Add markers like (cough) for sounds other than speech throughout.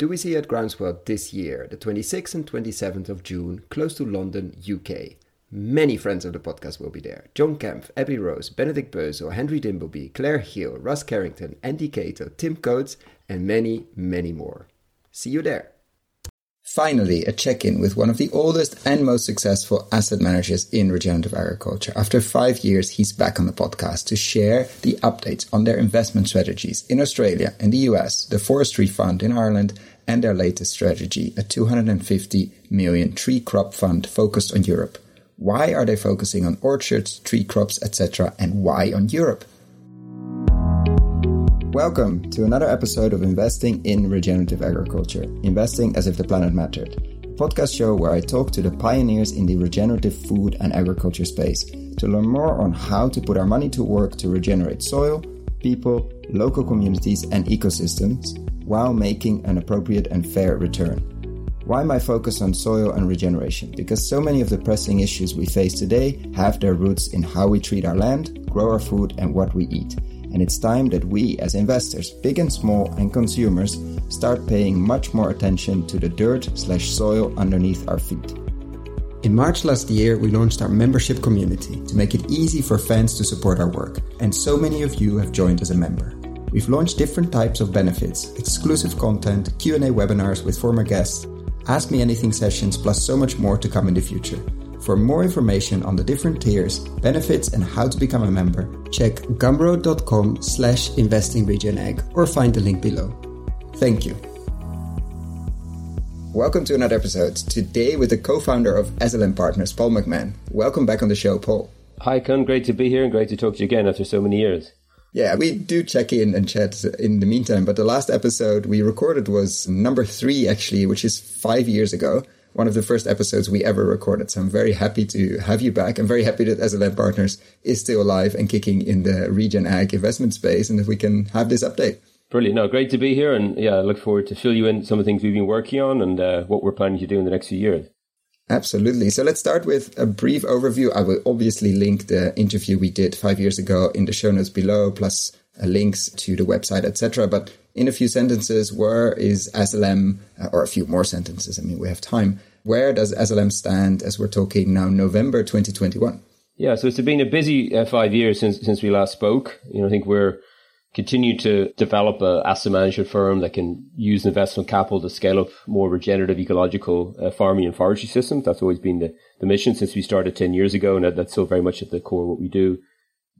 do we see at Groundswell this year, the 26th and 27th of June, close to London, UK. Many friends of the podcast will be there. John Kempf, Abby Rose, Benedict Bösel, Henry Dimbleby, Claire Hill, Russ Carrington, Andy Cato, Tim Coates, and many, many more. See you there. Finally, a check-in with one of the oldest and most successful asset managers in regenerative agriculture. After five years, he's back on the podcast to share the updates on their investment strategies in Australia, in the US, the Forestry Fund in Ireland, and their latest strategy, a 250 million tree crop fund focused on Europe. Why are they focusing on orchards, tree crops, etc., and why on Europe? Welcome to another episode of Investing in Regenerative Agriculture, Investing as if the Planet Mattered, a podcast show where I talk to the pioneers in the regenerative food and agriculture space to learn more on how to put our money to work to regenerate soil, people, local communities, and ecosystems while making an appropriate and fair return. Why my focus on soil and regeneration? Because so many of the pressing issues we face today have their roots in how we treat our land, grow our food, and what we eat and it's time that we, as investors, big and small, and consumers, start paying much more attention to the dirt slash soil underneath our feet. In March last year, we launched our membership community to make it easy for fans to support our work, and so many of you have joined as a member. We've launched different types of benefits, exclusive content, Q&A webinars with former guests, Ask Me Anything sessions, plus so much more to come in the future. For more information on the different tiers, benefits, and how to become a member, check gumroad.com slash investingregionag or find the link below. Thank you. Welcome to another episode. Today with the co-founder of SLM Partners, Paul McMahon. Welcome back on the show, Paul. Hi, Koen. Great to be here and great to talk to you again after so many years. Yeah, we do check in and chat in the meantime, but the last episode we recorded was number three, actually, which is five years ago one of the first episodes we ever recorded. So I'm very happy to have you back. I'm very happy that SLM Partners is still alive and kicking in the regen ag investment space and that we can have this update. Brilliant. No, great to be here. And yeah, I look forward to fill you in some of the things we've been working on and uh, what we're planning to do in the next few years. Absolutely. So let's start with a brief overview. I will obviously link the interview we did five years ago in the show notes below, plus uh, links to the website, etc. But in a few sentences, where is SLM, uh, or a few more sentences? I mean, we have time. Where does SLM stand as we're talking now, November 2021? Yeah, so it's been a busy uh, five years since since we last spoke. You know, I think we're continue to develop a asset management firm that can use investment capital to scale up more regenerative ecological uh, farming and forestry systems. That's always been the, the mission since we started 10 years ago. And that, that's still very much at the core of what we do.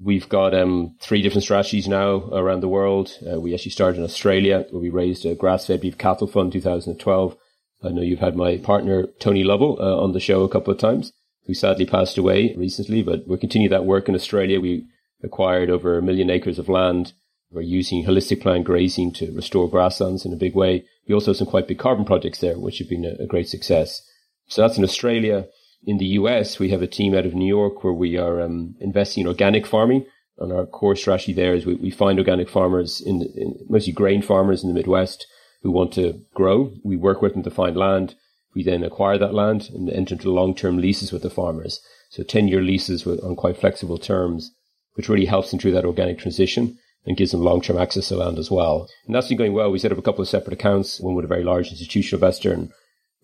We've got um, three different strategies now around the world. Uh, we actually started in Australia where we raised a grass-fed beef cattle fund in 2012. I know you've had my partner Tony Lovell uh, on the show a couple of times, who sadly passed away recently, but we're continuing that work in Australia. We acquired over a million acres of land. We're using holistic planned grazing to restore grasslands in a big way. We also have some quite big carbon projects there, which have been a, a great success. So that's in Australia. In the US, we have a team out of New York where we are um, investing in organic farming. And our core strategy there is we, we find organic farmers in, in, mostly grain farmers in the Midwest who want to grow. We work with them to find land. We then acquire that land and enter into long-term leases with the farmers. So 10-year leases with, on quite flexible terms, which really helps them through that organic transition and gives them long-term access to land as well. And that's been going well. We set up a couple of separate accounts, one with a very large institutional investor and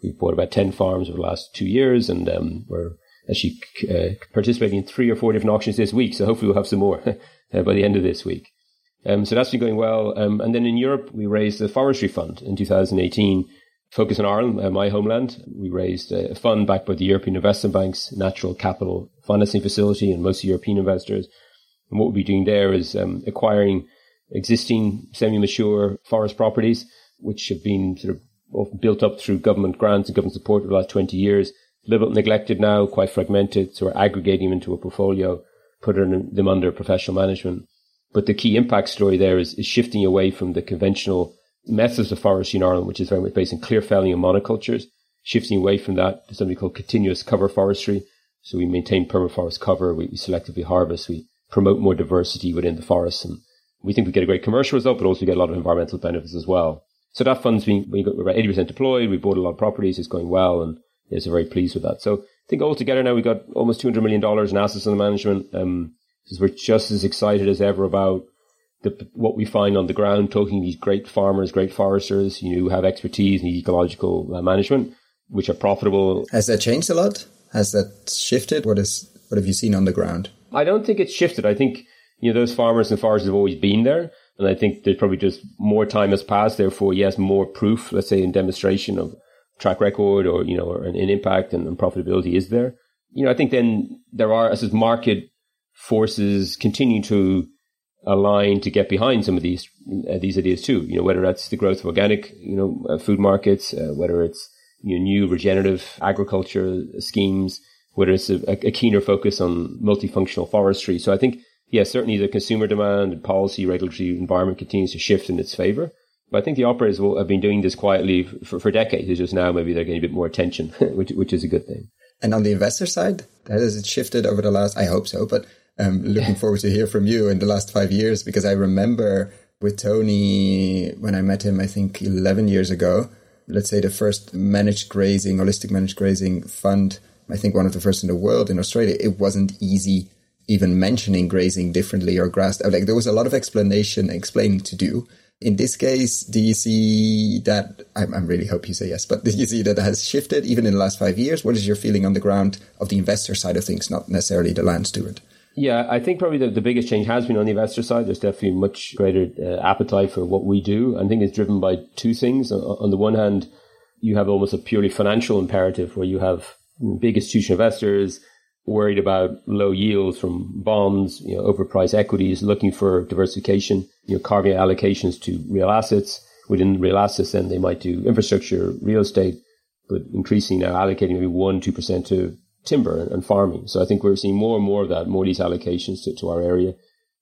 We've bought about 10 farms over the last two years and um, we're actually uh, participating in three or four different auctions this week. So hopefully we'll have some more (laughs) uh, by the end of this week. Um, so that's been going well. Um, and then in Europe, we raised the Forestry Fund in 2018, focus on Ireland, uh, my homeland. We raised a fund backed by the European Investment Bank's Natural Capital Financing Facility and most European investors. And what we'll be doing there is um, acquiring existing semi-mature forest properties, which have been sort of built up through government grants and government support over the last 20 years. A little bit neglected now, quite fragmented. So we're aggregating them into a portfolio, putting them under professional management. But the key impact story there is, is shifting away from the conventional methods of forestry in Ireland, which is very much based on clear felling and monocultures, shifting away from that to something called continuous cover forestry. So we maintain permafrost cover, we, we selectively harvest, we promote more diversity within the forest, and we think we get a great commercial result, but also get a lot of environmental benefits as well. So that fund's been, we got about 80% deployed. We bought a lot of properties. It's going well and we're very pleased with that. So I think altogether now we've got almost $200 million in assets under management. Um, we're just as excited as ever about the, what we find on the ground, talking to these great farmers, great foresters, you know, who have expertise in ecological uh, management, which are profitable. Has that changed a lot? Has that shifted? What is what have you seen on the ground? I don't think it's shifted. I think you know those farmers and foresters have always been there, and I think there's probably just more time has passed. Therefore, yes, more proof, let's say, in demonstration of track record or you know or an, an impact and, and profitability is there. You know, I think then there are as market forces continue to align to get behind some of these uh, these ideas too. You know, whether that's the growth of organic, you know, uh, food markets, uh, whether it's you know, new regenerative agriculture schemes, whether it's a, a, keener focus on multifunctional forestry. So I think, yeah, certainly the consumer demand and policy regulatory environment continues to shift in its favor. But I think the operators will have been doing this quietly for, for decades. It's just now maybe they're getting a bit more attention, (laughs) which which is a good thing. And on the investor side, has it shifted over the last? I hope so, but I'm looking (laughs) forward to hear from you in the last five years because I remember with Tony when I met him, I think eleven years ago. Let's say the first managed grazing, holistic managed grazing fund. I think one of the first in the world in Australia. It wasn't easy even mentioning grazing differently or grass. Like there was a lot of explanation, explaining to do. In this case, do you see that? I, I really hope you say yes, but do you see that has shifted even in the last five years? What is your feeling on the ground of the investor side of things, not necessarily the land steward? Yeah, I think probably the, the biggest change has been on the investor side. There's definitely much greater uh, appetite for what we do. I think it's driven by two things. On, on the one hand, you have almost a purely financial imperative where you have big institutional investors worried about low yields from bonds, you know, overpriced equities, looking for diversification, you know, carving allocations to real assets. Within real assets, then they might do infrastructure, real estate, but increasing now allocating maybe one, two percent to timber and, farming. So I think we're seeing more and more of that, more of these allocations to, to our area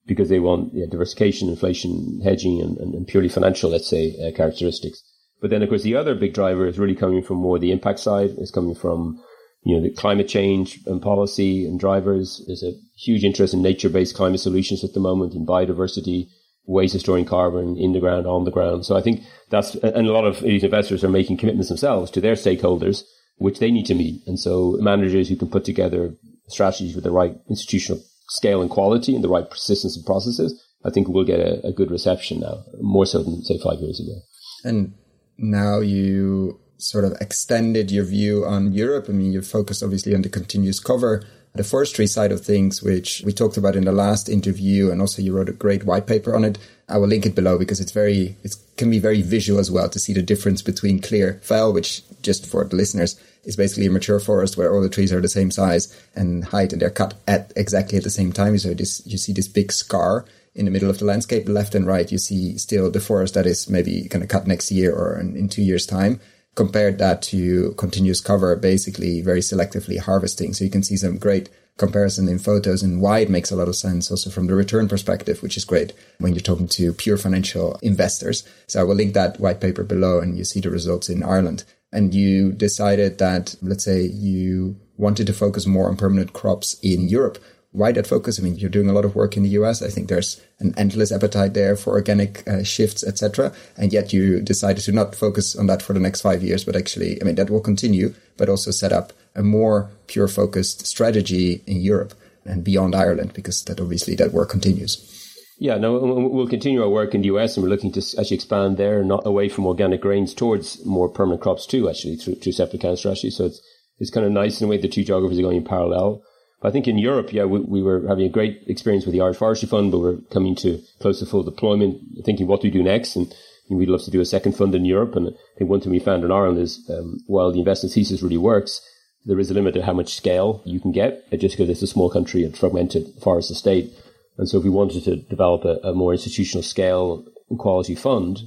because they want diversification, inflation hedging, and, and, and purely financial, let's say, uh, characteristics. But then, of course, the other big driver is really coming from more the impact side. It's coming from you know, the climate change and policy and drivers. There's a huge interest in nature-based climate solutions at the moment in biodiversity, ways of storing carbon in the ground, on the ground. So I think that's, and a lot of these investors are making commitments themselves to their stakeholders, which they need to meet. And so managers who can put together strategies with the right institutional scale and quality and the right persistence and processes, I think will get a, a good reception now, more so than say five years ago. And now you sort of extended your view on Europe. I mean, you focused obviously on the continuous cover, the forestry side of things, which we talked about in the last interview, and also you wrote a great white paper on it. I will link it below because it's very, it can be very visual as well to see the difference between clear fell, which just for the listeners is basically a mature forest where all the trees are the same size and height and they're cut at exactly at the same time. So this, you see this big scar in the middle of the landscape, left and right, you see still the forest that is maybe going to cut next year or in, in two years time compared that to continuous cover, basically very selectively harvesting. So you can see some great comparison in photos and why it makes a lot of sense also from the return perspective, which is great when you're talking to pure financial investors. So I will link that white paper below and you see the results in Ireland. And you decided that, let's say you wanted to focus more on permanent crops in Europe why that focus? I mean, you're doing a lot of work in the US. I think there's an endless appetite there for organic uh, shifts, etc. And yet you decided to not focus on that for the next five years, but actually, I mean, that will continue, but also set up a more pure focused strategy in Europe and beyond Ireland, because that obviously that work continues. Yeah, no, we'll continue our work in the US and we're looking to actually expand there, not away from organic grains towards more permanent crops too, actually, through, through strategy. So it's, it's kind of nice in a way the two geographies are going in parallel. I think in Europe, yeah, we, we, were having a great experience with the Irish Forestry Fund, but we're coming to close to full deployment, thinking what do we do next. And we'd love to do a second fund in Europe. And I think one thing we found in Ireland is um, while the investment thesis really works, there is a limit to how much scale you can get just because it's a small country and fragmented forest estate. And so if we wanted to develop a, a more institutional scale quality fund,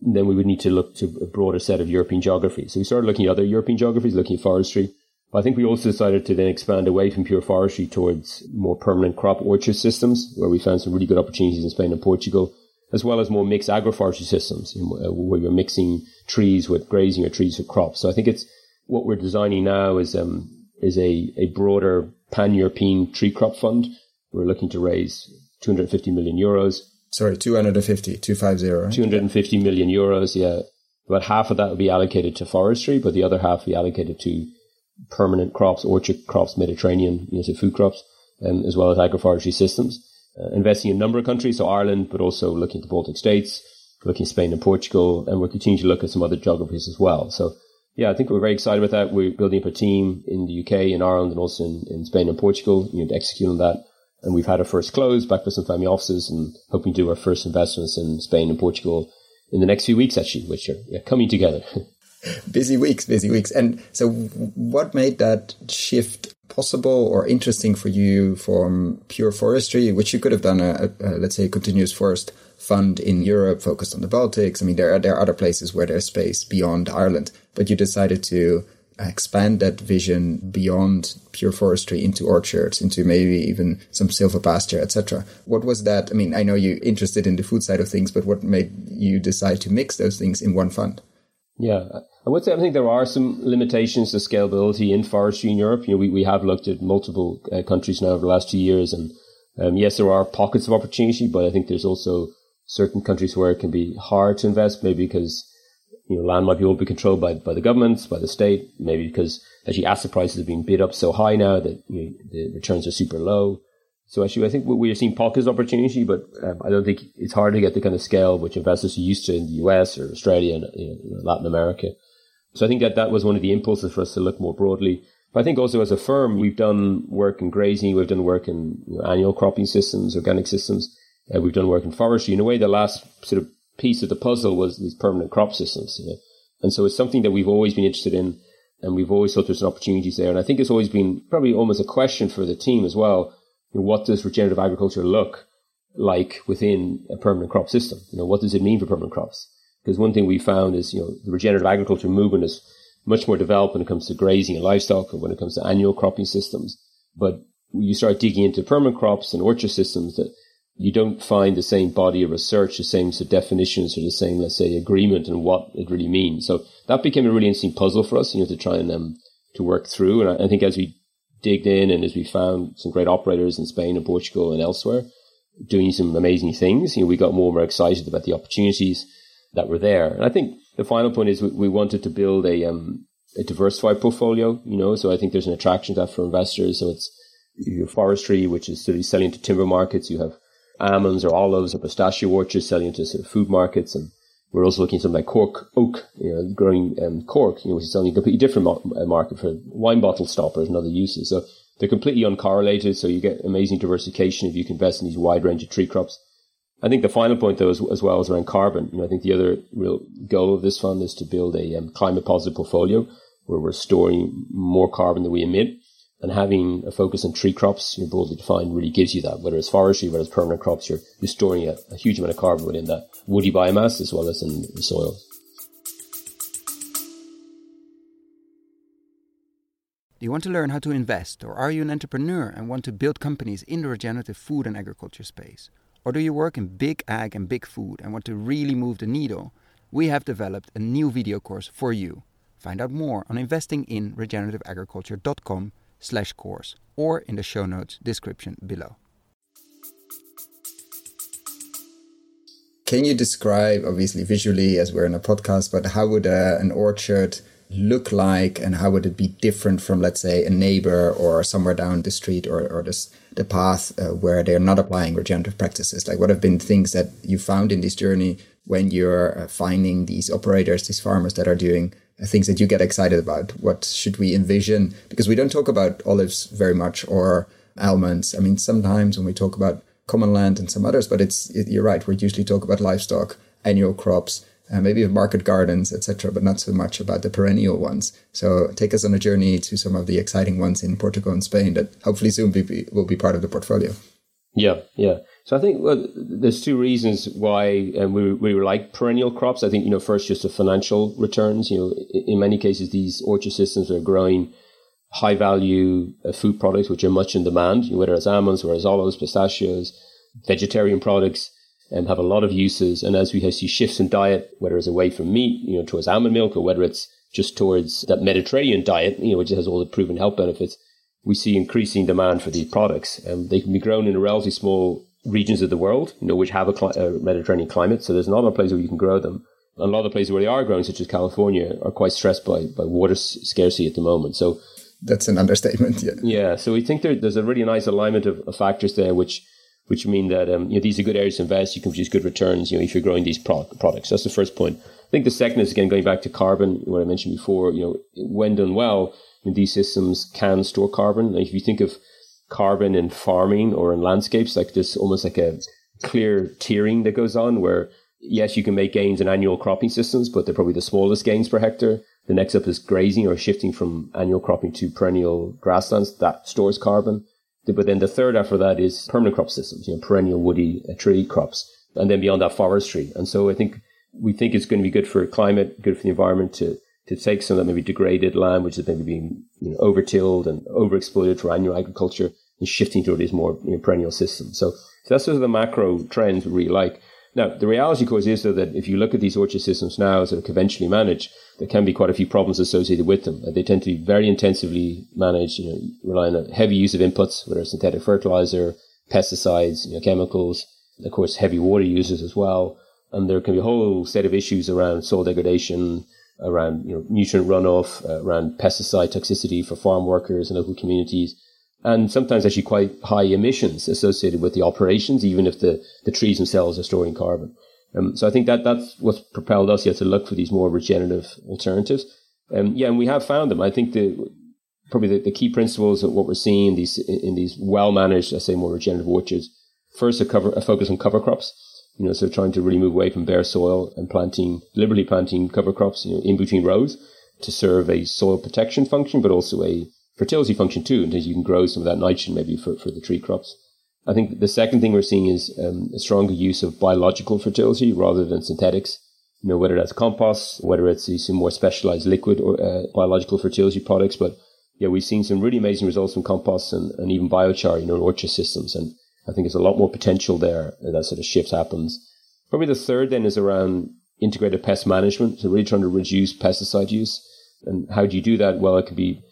then we would need to look to a broader set of European geographies. So we started looking at other European geographies, looking at forestry, I think we also decided to then expand away from pure forestry towards more permanent crop orchard systems, where we found some really good opportunities in Spain and Portugal, as well as more mixed agroforestry systems, where you're mixing trees with grazing or trees with crops. So I think it's what we're designing now is um, is a, a broader pan-European tree crop fund. We're looking to raise 250 million euros. Sorry, 250, 250, right? 250 million euros, yeah. About half of that will be allocated to forestry, but the other half will be allocated to permanent crops, orchard crops, Mediterranean, you know, so food crops, um, as well as agroforestry systems. uh, investing in a number of countries, so Ireland, but also looking at the Baltic states, looking at Spain and Portugal, and we're continuing to look at some other geographies as well. So yeah, I think we're very excited about that. We're building up a team in the UK, in Ireland, and also in, in Spain and Portugal, you know, to execute on that. And we've had our first close back with some family offices and hoping to do our first investments in Spain and Portugal in the next few weeks, actually, which are yeah, coming together. (laughs) (laughs) busy weeks, busy weeks. And so, what made that shift possible or interesting for you from pure forestry, which you could have done a, a, let's say, continuous forest fund in Europe focused on the Baltics? I mean, there are there are other places where there's space beyond Ireland, but you decided to expand that vision beyond pure forestry into orchards, into maybe even some silvopasture, etc. What was that? I mean, I know you're interested in the food side of things, but what made you decide to mix those things in one fund? Yeah, I would say I think there are some limitations to scalability in forestry in Europe. You know, we, we have looked at multiple uh, countries now over the last two years, and um, yes, there are pockets of opportunity, but I think there's also certain countries where it can be hard to invest, maybe because you know land might be all be controlled by by the governments, by the state, maybe because actually asset prices have been bid up so high now that you know, the returns are super low. So actually, I think we are seeing pockets of opportunity, but um, I don't think it's hard to get the kind of scale which investors are used to in the US or Australia and you know, Latin America. So I think that that was one of the impulses for us to look more broadly. But I think also as a firm, we've done work in grazing, we've done work in you know, annual cropping systems, organic systems, uh, we've done work in forestry. In a way, the last sort of piece of the puzzle was these permanent crop systems. You know? And so it's something that we've always been interested in, and we've always thought there's an opportunities there. And I think it's always been probably almost a question for the team as well you know, what does regenerative agriculture look like within a permanent crop system? You know, what does it mean for permanent crops? Because one thing we found is, you know, the regenerative agriculture movement is much more developed when it comes to grazing and livestock and when it comes to annual cropping systems. But you start digging into permanent crops and orchard systems that you don't find the same body of research, the same sort of definitions or the same, let's say, agreement and what it really means. So that became a really interesting puzzle for us, you know, to try and, um, to work through. And I, I think as we digged in and as we found some great operators in Spain and Portugal and elsewhere doing some amazing things, you know, we got more and more excited about the opportunities that were there. And I think the final point is we, we wanted to build a, um, a diversified portfolio, you know, so I think there's an attraction to that for investors. So it's your forestry, which is sort of selling to timber markets. You have almonds or olives or pistachio orchards selling to sort of food markets and we're also looking at something like cork oak, you know, growing um, cork, you know, which is a completely different uh, market for wine bottle stoppers and other uses. So they're completely uncorrelated. So you get amazing diversification if you can invest in these wide range of tree crops. I think the final point, though, as, as well is around carbon. You know, I think the other real goal of this fund is to build a um, climate positive portfolio where we're storing more carbon than we emit. And having a focus on tree crops, you know, broadly defined, really gives you that. Whether it's forestry, whether it's permanent crops, you're, you're storing a, a huge amount of carbon within that woody biomass as well as in the soil. Do you want to learn how to invest, or are you an entrepreneur and want to build companies in the regenerative food and agriculture space? Or do you work in big ag and big food and want to really move the needle? We have developed a new video course for you. Find out more on investinginregenerativeagriculture.com slash course or in the show notes description below. Can you describe, obviously visually, as we're in a podcast, but how would uh, an orchard look like and how would it be different from, let's say, a neighbor or somewhere down the street or, or this, the path uh, where they're not applying regenerative practices? Like, what have been things that you found in this journey when you're uh, finding these operators, these farmers that are doing things that you get excited about? What should we envision? Because we don't talk about olives very much or almonds. I mean, sometimes when we talk about Commonland and some others, but it's it, you're right. We usually talk about livestock, annual crops, uh, maybe market gardens, etc., but not so much about the perennial ones. So take us on a journey to some of the exciting ones in Portugal and Spain that hopefully soon be, will be part of the portfolio. Yeah, yeah. So I think well, there's two reasons why um, we we like perennial crops. I think you know first just the financial returns. You know, in many cases these orchard systems are growing high value uh, food products which are much in demand. You know, whether it's almonds, whether it's olives, pistachios, vegetarian products, and have a lot of uses. And as we see shifts in diet, whether it's away from meat, you know, towards almond milk, or whether it's just towards that Mediterranean diet, you know, which has all the proven health benefits, we see increasing demand for these products. And um, they can be grown in a relatively small regions of the world, you know, which have a, cli- a Mediterranean climate. So there's not a place where you can grow them. And a lot of places where they are growing, such as California, are quite stressed by, by water scarcity at the moment. So that's an understatement. Yeah. Yeah. So we think there, there's a really nice alignment of, of, factors there, which which mean that um, you know, these are good areas to invest. You can produce good returns, you know, if you're growing these pro- products. That's the first point. I think the second is again going back to carbon, what I mentioned before. You know, when done well, these systems can store carbon. Like if you think of carbon in farming or in landscapes, like this almost like a clear tiering that goes on where yes, you can make gains in annual cropping systems, but they're probably the smallest gains per hectare. The next up is grazing or shifting from annual cropping to perennial grasslands that stores carbon. But then the third after that is permanent crop systems, you know, perennial woody uh, tree crops. And then beyond that, forestry. And so I think we think it's going to be good for climate, good for the environment to, to take some of that maybe degraded land, which has maybe been you know, overtilled and overexploited for annual agriculture and shifting to these more you know, perennial systems. So, so that's sort of the macro trends we really like. Now, the reality, of course, is though that if you look at these orchard systems now, sort of conventionally managed, there can be quite a few problems associated with them. They tend to be very intensively managed, you know, relying on heavy use of inputs, whether it's synthetic fertilizer, pesticides, you know, chemicals, of course, heavy water uses as well. And there can be a whole set of issues around soil degradation, around, you know, nutrient runoff, uh, around pesticide toxicity for farm workers and local communities and sometimes actually quite high emissions associated with the operations, even if the, the trees themselves are storing carbon. Um, so I think that that's what's propelled us yet to look for these more regenerative alternatives. Um, yeah, and we have found them. I think the probably the, the key principles of what we're seeing in these in these well managed, I say, more regenerative orchards. First, a cover a focus on cover crops. You know, so trying to really move away from bare soil and planting deliberately planting cover crops, you know, in between rows to serve a soil protection function, but also a fertility function too, until you can grow some of that nitrogen maybe for, for the tree crops. I think the second thing we're seeing is um, a stronger use of biological fertility rather than synthetics. You know, whether that's compost, whether it's some more specialized liquid or uh, biological fertility products. But yeah, we've seen some really amazing results from compost and, and even biochar, you know, orchard systems. And I think there's a lot more potential there that sort of shift happens. Probably the third then is around integrated pest management. So really trying to reduce pesticide use. And how do you do that? Well, it could be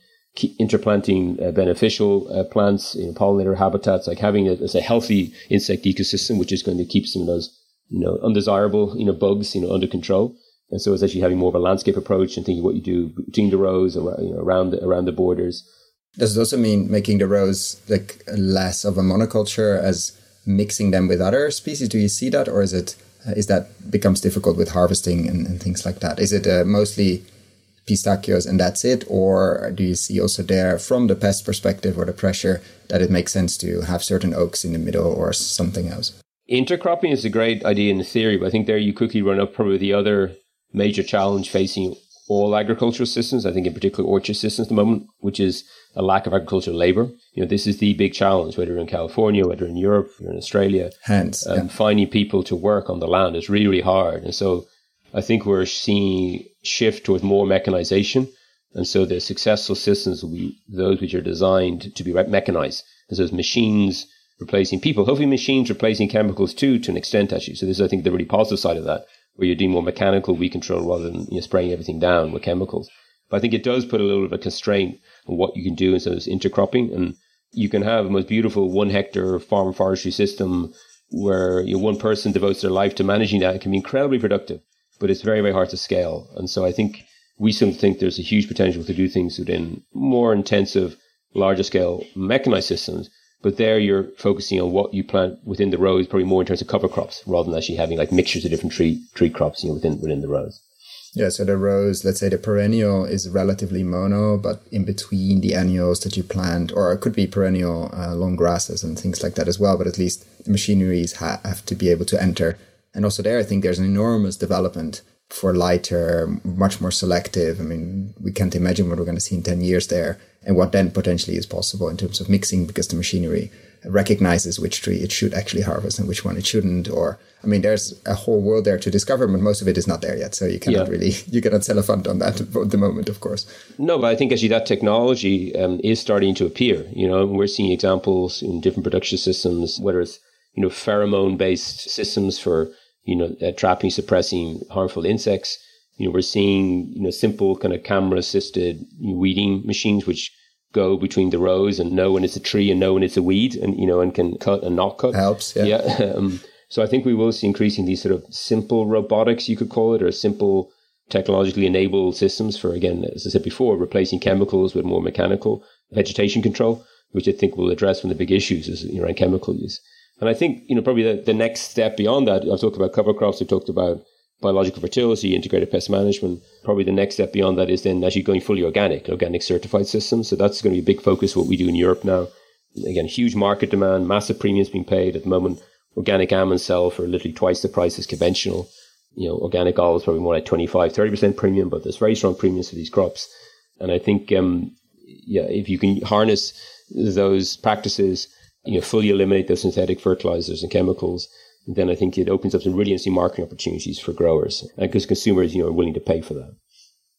interplanting uh, beneficial uh, plants, know, pollinator habitats, like having a, a, healthy insect ecosystem, which is going to keep some of those, you know, undesirable, you know, bugs, you know, under control. And so it's actually having more of a landscape approach and thinking what you do between the rows, or, you know, around the, around the borders. Does it also mean making the rows like less of a monoculture as mixing them with other species? Do you see that, or is it uh, that becomes difficult with harvesting and, and things like that? Is it uh, mostly pistachios and that's it? Or do you see also there from the pest perspective or the pressure that it makes sense to have certain oaks in the middle or something else? Intercropping is a great idea in theory, but I think there you quickly run up probably the other major challenge facing all agricultural systems, I think in particular orchard systems at the moment, which is a lack of agricultural labor. You know, this is the big challenge, whether in California, whether in Europe, or in Australia. Hands. Um, yeah. Finding people to work on the land is really, really hard. And so I think we're seeing shift towards more mechanization. And so the successful systems will be those which are designed to be mechanized. And so it's machines replacing people, hopefully machines replacing chemicals too, to an extent actually. So this is, I think, the really positive side of that, where you're doing more mechanical weed control rather than you know, spraying everything down with chemicals. But I think it does put a little bit of a constraint on what you can do instead of this intercropping. And you can have a most beautiful one hectare farm forestry system where you know, one person devotes their life to managing that It can be incredibly productive but it's very, very hard to scale. And so I think we still think there's a huge potential to do things within more intensive, larger scale mechanized systems. But there you're focusing on what you plant within the rows, probably more in terms of cover crops rather than actually having like mixtures of different tree tree crops you know, within within the rows. Yeah, so the rows, let's say the perennial is relatively mono, but in between the annuals that you plant, or it could be perennial uh, long grasses and things like that as well, but at least the machineries ha- have to be able to enter and also there, I think there's an enormous development for lighter, much more selective. I mean, we can't imagine what we're going to see in 10 years there and what then potentially is possible in terms of mixing because the machinery recognizes which tree it should actually harvest and which one it shouldn't. Or, I mean, there's a whole world there to discover, but most of it is not there yet. So you cannot yeah. really, (laughs) you cannot sell a fund on that at the moment, of course. No, but I think actually that technology um, is starting to appear. You know, we're seeing examples in different production systems, whether it's, you know, pheromone based systems for you know, uh, trapping, suppressing harmful insects. You know, we're seeing, you know, simple kind of camera assisted weeding machines, which go between the rows and know when it's a tree and know when it's a weed and, you know, and can cut and not cut. Helps. Yeah. yeah. (laughs) Um, so I think we will see increasing these sort of simple robotics, you could call it, or simple technologically enabled systems for, again, as I said before, replacing chemicals with more mechanical vegetation control, which I think will address one of the big issues is, you know, around chemical use. And I think, you know, probably the, the next step beyond that, I've talked about cover crops, I've talked about biological fertility, integrated pest management. Probably the next step beyond that is then actually going fully organic, organic certified systems. So that's going to be a big focus what we do in Europe now. Again, huge market demand, massive premiums being paid at the moment. Organic almonds sell for literally twice the price as conventional. You know, organic olives probably more like 25, 30% premium, but there's very strong premiums for these crops. And I think, um, yeah, if you can harness those practices, you know, fully eliminate those synthetic fertilizers and chemicals, then I think it opens up some really interesting marketing opportunities for growers because consumers, you know, are willing to pay for that.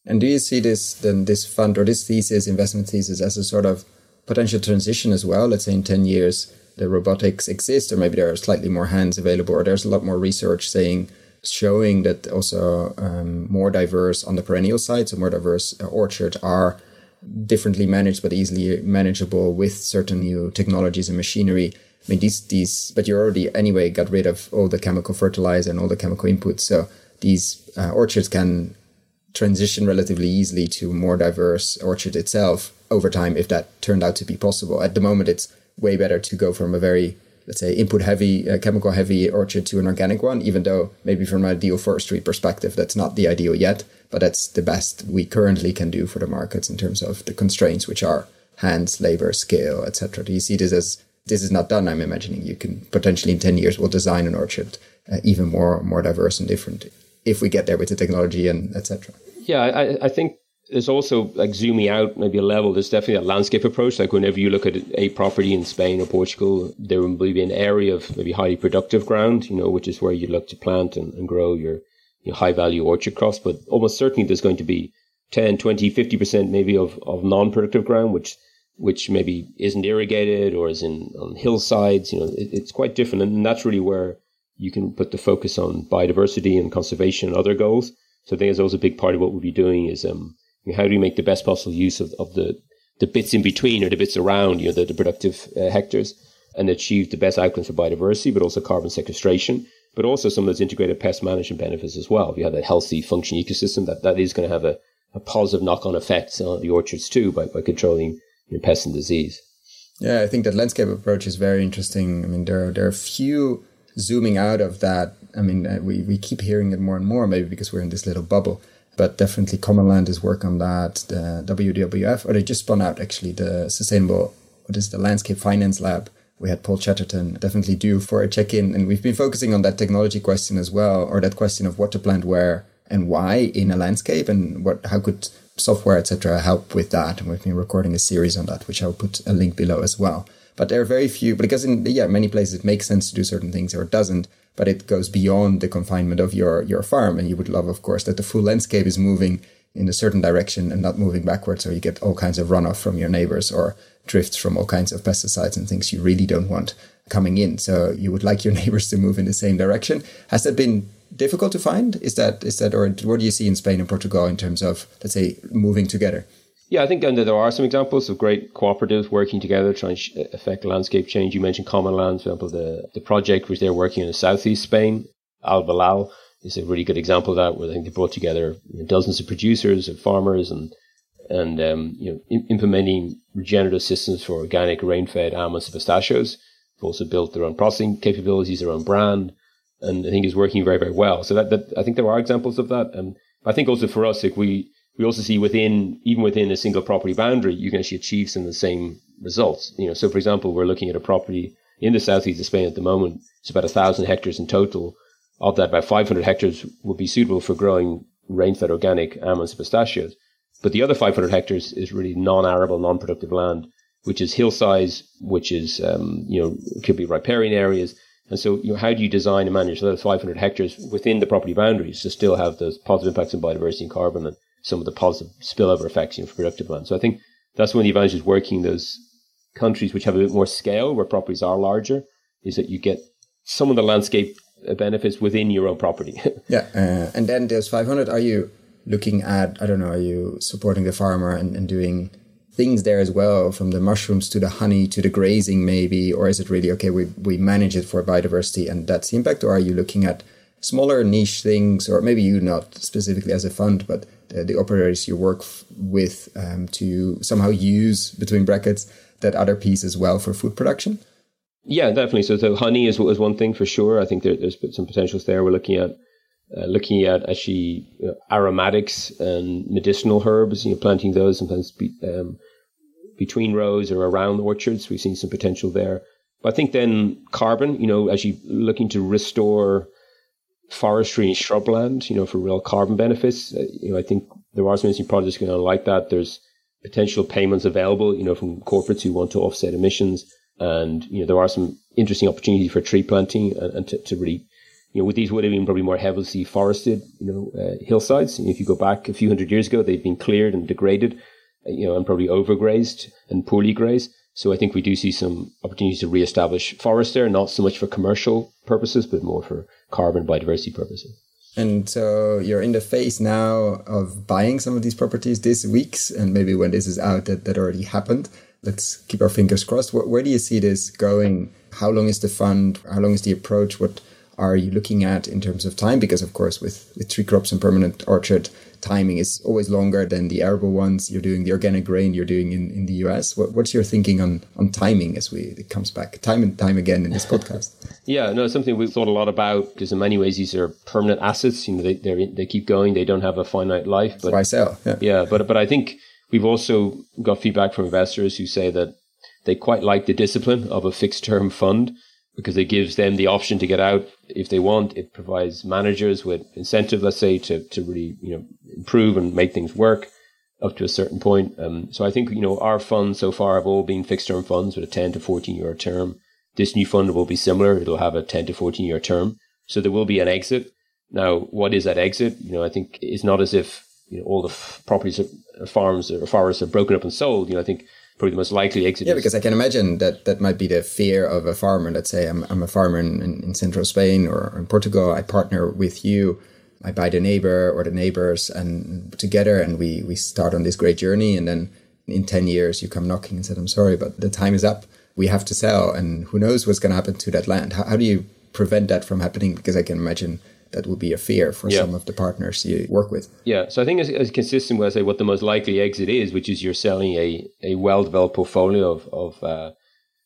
And do you see this then this fund or this thesis, investment thesis, as a sort of potential transition as well? Let's say in ten years, the robotics exist, or maybe there are slightly more hands available, or there's a lot more research saying showing that also um, more diverse on the perennial side, so more diverse uh, orchards are differently managed but easily manageable with certain new technologies and machinery. I mean, these these, but you already anyway got rid of all the chemical fertilizer and all the chemical inputs, so these uh, orchards can transition relatively easily to more diverse orchard itself over time if that turned out to be possible. At the moment, it's way better to go from a very let's say input heavy uh, chemical heavy orchard to an organic one even though maybe from an ideal forestry perspective that's not the ideal yet but that's the best we currently can do for the markets in terms of the constraints which are hands labor scale etc do you see this as this is not done? I'm imagining you can potentially in 10 years we'll design an orchard uh, even more more diverse and different if we get there with the technology and etc yeah I, I think there's also like zooming out maybe a level. There's definitely a landscape approach. Like whenever you look at a property in Spain or Portugal, there will be an area of maybe highly productive ground, you know, which is where you look to plant and, and grow your, your high value orchard crops. But almost certainly there's going to be 10, 20, 50% maybe of, of non-productive ground, which, which maybe isn't irrigated or is in on hillsides. You know, it, it's quite different. And that's really where you can put the focus on biodiversity and conservation and other goals. So I think it's also a big part of what we'll be doing is, um, how do you make the best possible use of, of the, the bits in between or the bits around, you know, the, the productive uh, hectares and achieve the best outcomes for biodiversity, but also carbon sequestration, but also some of those integrated pest management benefits as well. If you have a healthy functioning ecosystem, that, that is going to have a, a positive knock-on effect on the orchards too by, by controlling you know, pests and disease. Yeah, I think that landscape approach is very interesting. I mean, there, there are few zooming out of that. I mean, uh, we, we keep hearing it more and more, maybe because we're in this little bubble but definitely Commonland is work on that. The WWF, or they just spun out actually the sustainable, what is the landscape finance lab. We had Paul Chatterton definitely due for a check in. And we've been focusing on that technology question as well, or that question of what to plant where and why in a landscape and what, how could software, etc., help with that. And we've been recording a series on that, which I'll put a link below as well. But there are very few, because in, yeah, many places it makes sense to do certain things or it doesn't but it goes beyond the confinement of your, your farm. And you would love, of course, that the full landscape is moving in a certain direction and not moving backwards. So you get all kinds of runoff from your neighbors or drifts from all kinds of pesticides and things you really don't want coming in. So you would like your (laughs) neighbors to move in the same direction. Has that been difficult to find? Is that, is that, or what do you see in Spain and Portugal in terms of, let's say, moving together? Yeah, I think and there are some examples of great cooperatives working together trying to affect landscape change. You mentioned Commonland, for example, the, the project which they're working in the southeast Spain, AlVelAl, is a really good example of that, where I think they brought together dozens of producers and farmers and and um, you know implementing regenerative systems for organic rain-fed almonds and pistachios. They've also built their own processing capabilities, their own brand, and I think is working very very well. So that, that I think there are examples of that. And I think also for us, like we we also see within, even within a single property boundary, you can actually achieve some of the same results. You know, so for example, we're looking at a property in the southeast of Spain at the moment. It's about a thousand hectares in total. Of that, about 500 hectares would be suitable for growing rain-fed organic almonds and pistachios. But the other 500 hectares is really non-arable, non-productive land, which is hillsides, which is, um, you know, could be riparian areas. And so, you know, how do you design and manage those 500 hectares within the property boundaries to still have those positive impacts on biodiversity and carbon and some of the positive spillover effects you know, for productive land. So I think that's one of the advantages working those countries which have a bit more scale, where properties are larger, is that you get some of the landscape benefits within your own property. (laughs) yeah, uh, and then there's 500. Are you looking at? I don't know. Are you supporting the farmer and, and doing things there as well, from the mushrooms to the honey to the grazing, maybe, or is it really okay? We we manage it for biodiversity, and that's the impact, or are you looking at smaller niche things, or maybe you not specifically as a fund, but the, the operators you work f- with um, to somehow use between brackets that other piece as well for food production? Yeah, definitely. So, so honey is, is one thing for sure. I think there, there's some potentials there. We're looking at uh, looking at actually you know, aromatics and medicinal herbs. You know, planting those sometimes be, um, between rows or around orchards. We've seen some potential there. But I think then carbon. You know, as you looking to restore forestry and shrubland. You know, for real carbon benefits. Uh, you know, I think there are some interesting projects going on like that. There's potential payments available. You know, from corporates who want to offset emissions. And, you know, there are some interesting opportunities for tree planting and, and to, to, really, you know, with these would have been probably more heavily forested, you know, uh, hillsides. And if you go back a few hundred years ago, they've been cleared and degraded, uh, you know, and probably overgrazed and poorly grazed. So I think we do see some opportunities to reestablish forest there, not so much for commercial purposes, but more for carbon biodiversity purposes. And so you're in the phase now of buying some of these properties this weeks, and maybe when this is out, that, that already happened let's keep our fingers crossed. Where, where, do you see this going? How long is the fund? How long is the approach? What are you looking at in terms of time? Because of course, with, with tree crops and permanent orchard, timing is always longer than the arable ones. You're doing the organic grain you're doing in, in the US. What, what's your thinking on, on timing as we it comes back time and time again in this podcast? (laughs) yeah, no, something we've thought a lot about because in many ways these are permanent assets. You know, they they keep going. They don't have a finite life. But why sell? Yeah. yeah, but but I think We've also got feedback from investors who say that they quite like the discipline of a fixed term fund because it gives them the option to get out if they want. It provides managers with incentive, let's say, to, to really, you know, improve and make things work up to a certain point. Um, so I think, you know, our funds so far have all been fixed term funds with a 10 to 14 year term. This new fund will be similar. It'll have a 10 to 14 year term. So there will be an exit. Now, what is that exit? You know, I think it's not as if you know all the f- properties, are, farms or forests are broken up and sold. You know, I think probably the most likely exit. Yeah, because I can imagine that that might be the fear of a farmer. Let's say I'm, I'm a farmer in, in, in central Spain or in Portugal. I partner with you. I buy the neighbor or the neighbors and together and we, we start on this great journey. And then in 10 years, you come knocking and said, I'm sorry, but the time is up. We have to sell. And who knows what's going to happen to that land? How, how do you prevent that from happening? Because I can imagine that would be a fear for yeah. some of the partners you work with. Yeah, so I think it's, it's consistent with I say what the most likely exit is, which is you're selling a, a well developed portfolio of, of uh,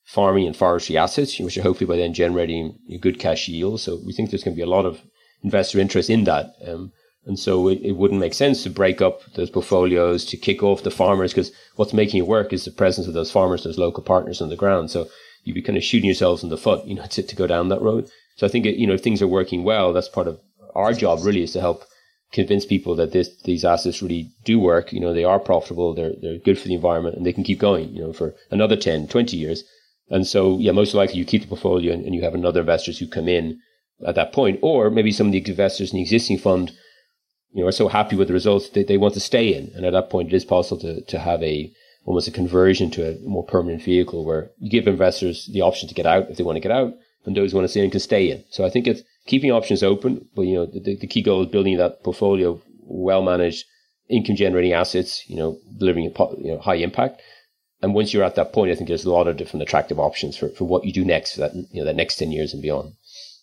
farming and forestry assets, which are hopefully by then generating a good cash yield. So we think there's going to be a lot of investor interest in that. Um, and so it, it, wouldn't make sense to break up those portfolios to kick off the farmers because what's making it work is the presence of those farmers, those local partners on the ground. So you'd be kind of shooting yourselves in the foot, you know, to, to go down that road. So I think, you know, if things are working well, that's part of our job really is to help convince people that this, these assets really do work. You know, they are profitable. They're, they're good for the environment and they can keep going, you know, for another 10, 20 years. And so, yeah, most likely you keep the portfolio and, and you have another investors who come in at that point, or maybe some of the investors in the existing fund, you know, are so happy with the results that they want to stay in. And at that point, it is possible to, to have a, almost a conversion to a more permanent vehicle where you give investors the option to get out if they want to get out and those who want to stay in can stay in. So I think it's keeping options open, but you know, the, the key goal is building that portfolio of well managed income generating assets, you know, delivering a you know, high impact. And once you're at that point, I think there's a lot of different attractive options for, for what you do next for that, you know, that next 10 years and beyond.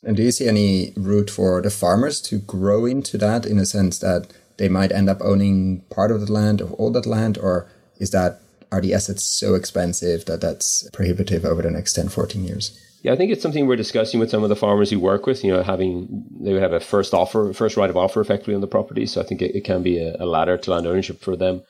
And do you see any route for the farmers to grow into that in a sense that they might end up owning part of the land or all that land? Or is that, are the assets so expensive that that's prohibitive over the next 10, 14 years? Yeah, I think it's something we're discussing with some of the farmers we work with. You know, having they would have a first offer, first right of offer, effectively on the property. So I think it, it can be a, a, ladder to land ownership for them.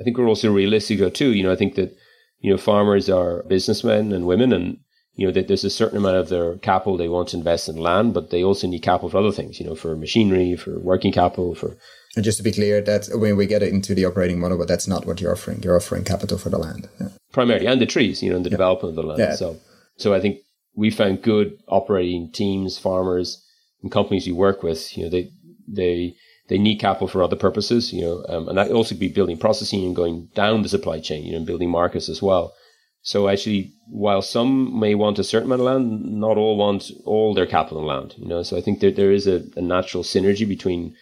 I think we're also realistic though too. You know, I think that you know farmers are businessmen and women, and you know that there's a certain amount of their capital they want to invest in land, but they also need capital for other things. You know, for machinery, for working capital, for and just to be clear, that when we get into the operating model, but that's not what you're offering. You're offering capital for the land. Yeah. Primarily, and the trees, you know, and the yeah. development of the land. Yeah. So, so I think we found good operating teams, farmers, and companies we work with. You know, they they they need capital for other purposes. You know, um, and that also be building processing and going down the supply chain. You know, and building markets as well. So actually, while some may want a certain amount of land, not all want all their capital in land. You know, so I think that there is a, a natural synergy between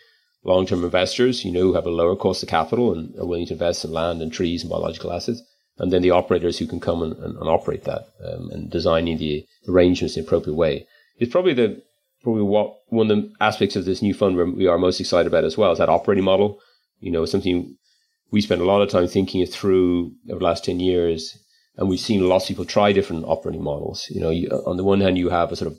long-term investors, you know, who have a lower cost of capital and are willing to invest in land and trees and biological assets, and then the operators who can come and, and, and operate that um, and designing the arrangements in the appropriate way. is probably the probably what one of the aspects of this new fund we are most excited about as well is that operating model. You know, something we spent a lot of time thinking it through over the last ten years. And we've seen lots of people try different operating models. You know, you, on the one hand, you have a sort of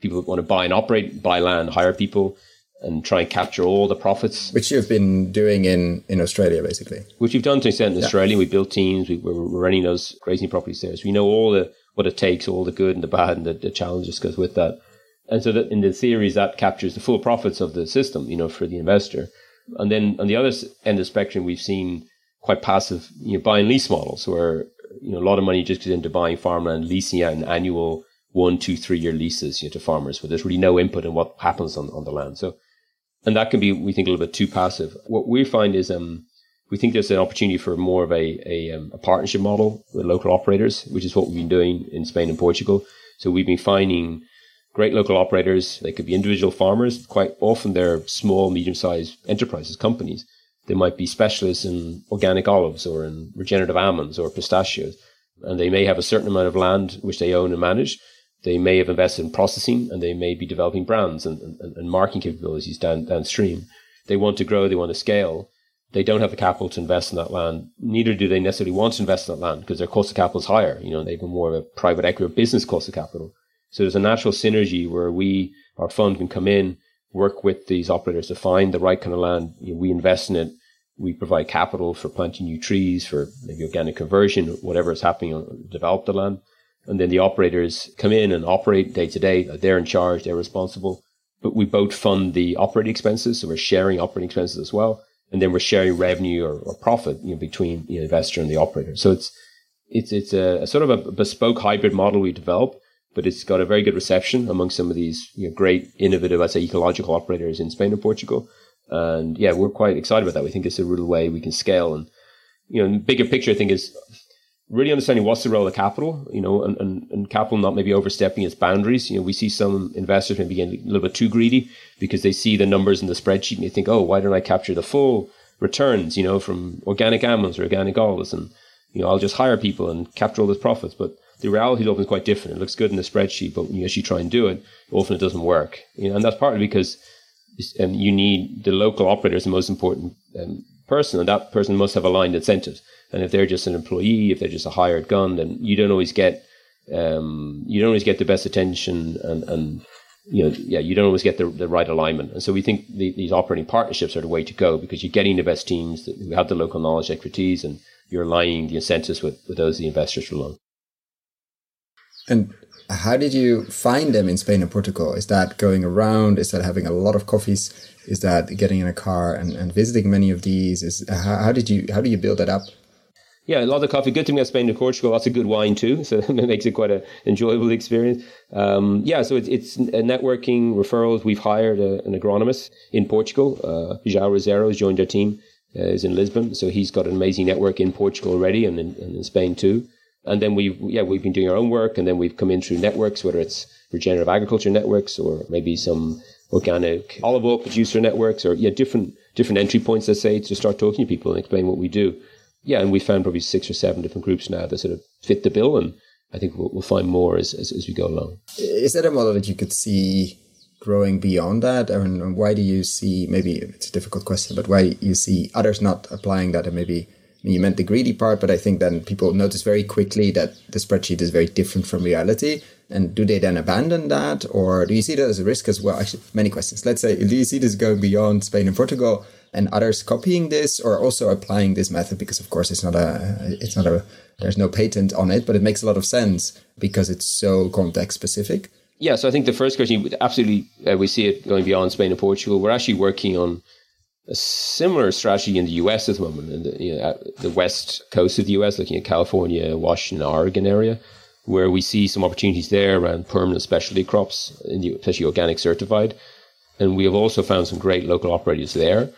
people that want to buy and operate, buy land, hire people, and try and capture all the profits. Which you've been doing in, in Australia, basically. Which we've done to an extent in yeah. Australia. We built teams. We, are running those grazing properties there. So we know all the what it takes, all the good and the bad, and the, the challenges goes with that. And so that in the theories, that captures the full profits of the system, you know, for the investor. And then on the other end of the spectrum, we've seen quite passive, you know, buy and lease models where, you know, a lot of money just goes into buying farmland, leasing out an annual one, two, three year leases you know, to farmers where there's really no input in what happens on, on the land. So, and that can be, we think, a little bit too passive. What we find is, um, we think there's an opportunity for more of a, a, um, a partnership model with local operators, which is what we've been doing in Spain and Portugal. So we've been finding great local operators. They could be individual farmers. Quite often they're small, medium sized enterprises, companies they might be specialists in organic olives or in regenerative almonds or pistachios. And they may have a certain amount of land which they own and manage. They may have invested in processing and they may be developing brands and, and, and marketing capabilities down, downstream. They want to grow, they want to scale. They don't have the capital to invest in that land. Neither do they necessarily want to invest in that land because their cost of capital is higher. You know, they have been more of a private equity or business cost of capital. So there's a natural synergy where we, our fund can come in, work with these operators to find the right kind of land. You know, we invest in it we provide capital for planting new trees, for maybe organic conversion, whatever is happening on develop the land. And then the operators come in and operate day to day. They're in charge. They're responsible. But we both fund the operating expenses. So we're sharing operating expenses as well. And then we're sharing revenue or, or profit you know, between the investor and the operator. So it's, it's, it's a, a sort of a bespoke hybrid model we develop, but it's got a very good reception among some of these you know, great innovative, I'd say, ecological operators in Spain and Portugal. And yeah, we're quite excited about that. We think it's a real way we can scale. And, you know, the bigger picture, I think is really understanding what's the role of capital, you know, and, and, and capital not maybe overstepping its boundaries. You know, we see some investors maybe getting a little bit too greedy because they see the numbers in the spreadsheet and they think, oh, why don't I capture the full returns, you know, from organic almonds or organic olives? And, you know, I'll just hire people and capture all those profits. But the reality is often quite different. It looks good in the spreadsheet, but when you actually try and do it, often it doesn't work. You know, and that's partly because and you need the local operator is the most important um, person, and that person must have aligned incentives. And if they're just an employee, if they're just a hired gun, then you don't always get um, you don't always get the best attention, and, and you know, yeah, you don't always get the, the right alignment. And so we think the, these operating partnerships are the way to go because you're getting the best teams that who have the local knowledge, expertise, and you're aligning the incentives with, with those the investors rely on. And how did you find them in Spain and Portugal? Is that going around? Is that having a lot of coffees? Is that getting in a car and, and visiting many of these? Is how, how did you how do you build that up? Yeah, a lot of coffee. Good thing about Spain and Portugal. Lots of good wine too, so (laughs) it makes it quite an enjoyable experience. Um, yeah, so it's, it's networking referrals. We've hired a, an agronomist in Portugal. Uh, João Rosero has joined our team. Uh, is in Lisbon, so he's got an amazing network in Portugal already, and in, and in Spain too. And then we've, yeah, we've been doing our own work and then we've come in through networks, whether it's regenerative agriculture networks or maybe some organic olive oil producer networks or yeah, different, different entry points, let's say, to start talking to people and explain what we do. Yeah. And we found probably six or seven different groups now that sort of fit the bill. And I think we'll, we'll find more as, as, as we go along. Is that a model that you could see growing beyond that? And why do you see, maybe it's a difficult question, but why you see others not applying that and maybe you meant the greedy part, but I think then people notice very quickly that the spreadsheet is very different from reality. And do they then abandon that, or do you see that as a risk as well? Actually, many questions. Let's say, do you see this going beyond Spain and Portugal, and others copying this, or also applying this method? Because of course, it's not a, it's not a, there's no patent on it, but it makes a lot of sense because it's so context specific. Yeah, so I think the first question, absolutely, uh, we see it going beyond Spain and Portugal. We're actually working on a similar strategy in the U.S. at the moment, in the, you know, the west coast of the U.S., looking at California, Washington, Oregon area, where we see some opportunities there around permanent specialty crops, especially organic certified. And we have also found some great local operators there.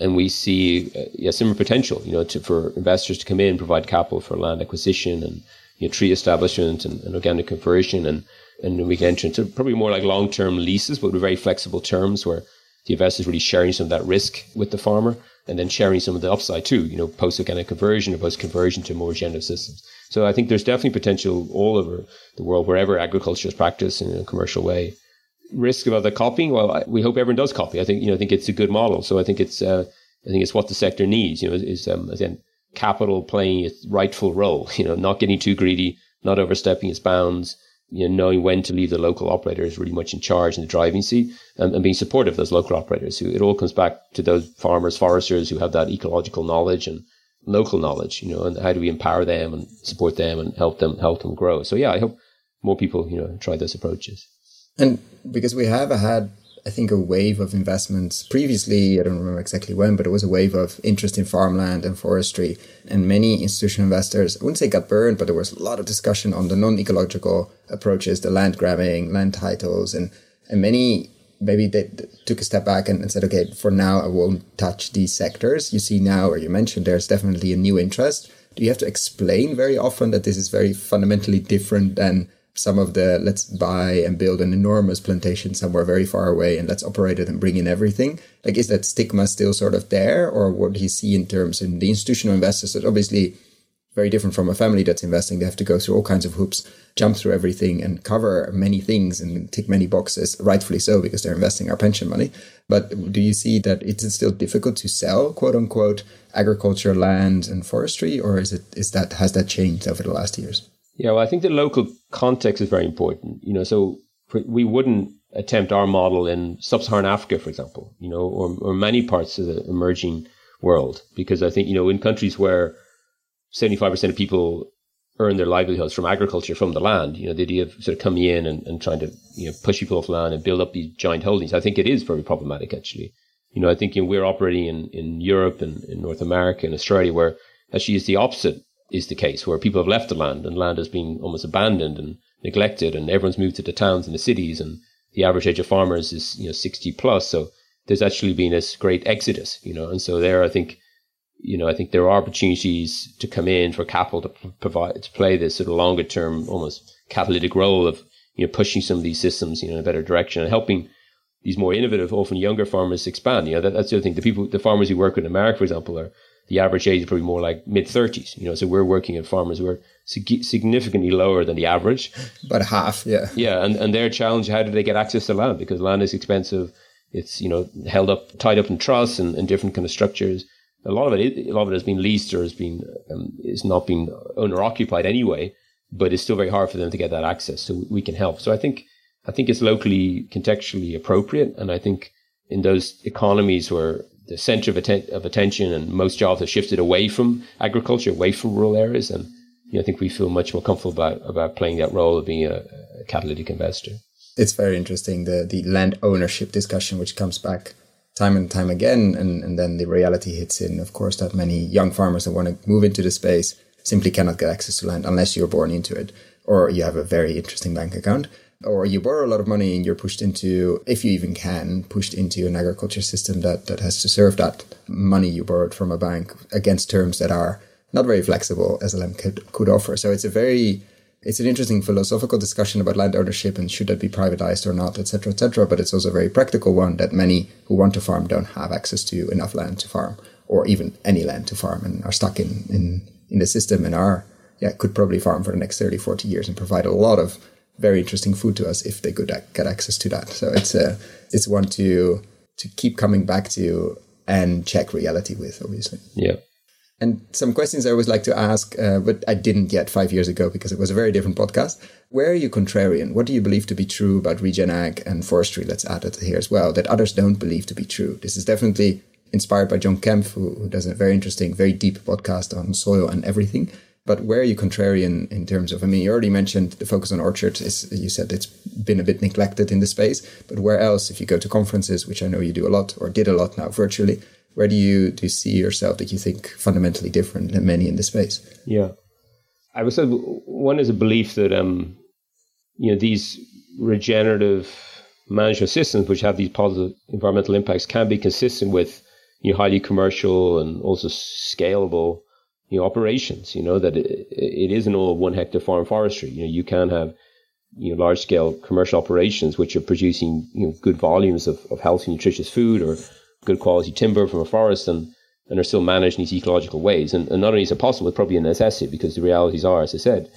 And we see uh, yeah, similar potential, you know, to, for investors to come in, provide capital for land acquisition and you know, tree establishment and, and organic conversion. And, and we can enter into probably more like long-term leases, but with very flexible terms where the investor is really sharing some of that risk with the farmer and then sharing some of the upside too, you know, post organic conversion or post conversion to more regenerative systems. So I think there's definitely potential all over the world, wherever agriculture is practiced in a commercial way. Risk of other copying? Well, I, we hope everyone does copy. I think, you know, I think it's a good model. So I think it's, uh, I think it's what the sector needs, you know, is, um, again, capital playing its rightful role, (laughs) you know, not getting too greedy, not overstepping its bounds, you know, knowing when to leave the local operator is really much in charge in the driving seat and, and being supportive of those local operators who it all comes back to those farmers, foresters who have that ecological knowledge and local knowledge, you know, and how do we empower them and support them and help them, help them grow. So yeah, I hope more people, you know, try those approaches. And because we have had I think, a wave of investments previously. I don't remember exactly when, but it was a wave of interest in farmland and forestry. And many institutional investors, I wouldn't say got burned, but there was a lot of discussion on the non ecological approaches, the land grabbing, land titles, and, and many maybe they took a step back and, and, said, okay, for now, I won't touch these sectors. You see now, or you mentioned, there's definitely a new interest. Do you have to explain very often that this is very fundamentally different than some of the let's buy and build an enormous plantation somewhere very far away and let's operate it and bring in everything. Like is that stigma still sort of there or what do you see in terms of the institutional investors that obviously very different from a family that's investing they have to go through all kinds of hoops jump through everything and cover many things and tick many boxes rightfully so because they're investing our pension money. But do you see that it's still difficult to sell quote unquote agriculture land and forestry or is it is that has that changed over the last years yeah, well, I think the local context is very important. You know, so we wouldn't attempt our model in sub-Saharan Africa, for example, you know, or, or many parts of the emerging world, because I think, you know, in countries where 75% of people earn their livelihoods from agriculture from the land, you know, the idea of sort of coming in and, and trying to, you know, push people off land and build up these giant holdings, I think it is very problematic, actually. You know, I think you know, we're operating in, in Europe and in North America and Australia where actually it's the opposite is the case where people have left the land and land has been almost abandoned and neglected and everyone's moved to the towns and the cities and the average age of farmers is you know 60 plus. So there's actually been this great exodus you know and so there i think you know i think there are opportunities to come in for capital to provide to play this sort of longer term almost catalytic role of you know pushing some of these systems you know in a better direction and helping these more innovative often younger farmers expand. You know that, that's the other thing. The people the farmers who work with america for example are the average age is probably more like mid 30s. You know, so we're working at farmers who are sig- significantly lower than the average. About half, yeah. Yeah, and, and their challenge, how do they get access to land? Because land is expensive. It's, you know, held up, tied up in trusts and, and different kind of structures. A lot of it, a lot of it has been leased or has been, um, is not being owner occupied anyway, but it's still very hard for them to get that access. So we can help. So I think, I think it's locally contextually appropriate. And I think in those economies where the center of, atten- of attention and most jobs have shifted away from agriculture, away from rural areas. And you know, I think we feel much more comfortable about, about playing that role of being a, a catalytic investor. It's very interesting, the, the land ownership discussion, which comes back time and time again. And, and then the reality hits in, of course, that many young farmers that want to move into the space simply cannot get access to land unless you're born into it or you have a very interesting bank account or you borrow a lot of money and you're pushed into, if you even can, pushed into an agriculture system that, that has to serve that money you borrowed from a bank against terms that are not very flexible as LM could, could offer. So it's a very, it's an interesting philosophical discussion about land ownership and should that be privatized or not, etc., etc. But it's also a very practical one that many who want to farm don't have access to enough land to farm or even any land to farm and are stuck in, in, in the system and are, yeah, could probably farm for the next 30, 40 years and provide a lot of very interesting food to us if they could get access to that. So it's a it's one to to keep coming back to and check reality with, obviously. Yeah. And some questions I always like to ask, uh, but I didn't get five years ago because it was a very different podcast. Where are you contrarian? What do you believe to be true about regen ag and forestry? Let's add it here as well that others don't believe to be true. This is definitely inspired by John Kempf, who, who does a very interesting, very deep podcast on soil and everything. But where are you contrarian in terms of? I mean, you already mentioned the focus on orchards. Is you said it's been a bit neglected in the space, but where else? If you go to conferences, which I know you do a lot or did a lot now virtually, where do you do you see yourself that you think fundamentally different than many in the space? Yeah, I would say one is a belief that um, you know, these regenerative management systems, which have these positive environmental impacts, can be consistent with you know, highly commercial and also scalable you know, operations, you know, that it, it isn't all one hectare farm forestry. You know, you can have, you know, large scale commercial operations which are producing, you know, good volumes of, of healthy, nutritious food or good quality timber from a forest and, and are still managed in these ecological ways. And, and not only is it possible, it's probably a necessity because the realities are, as I said,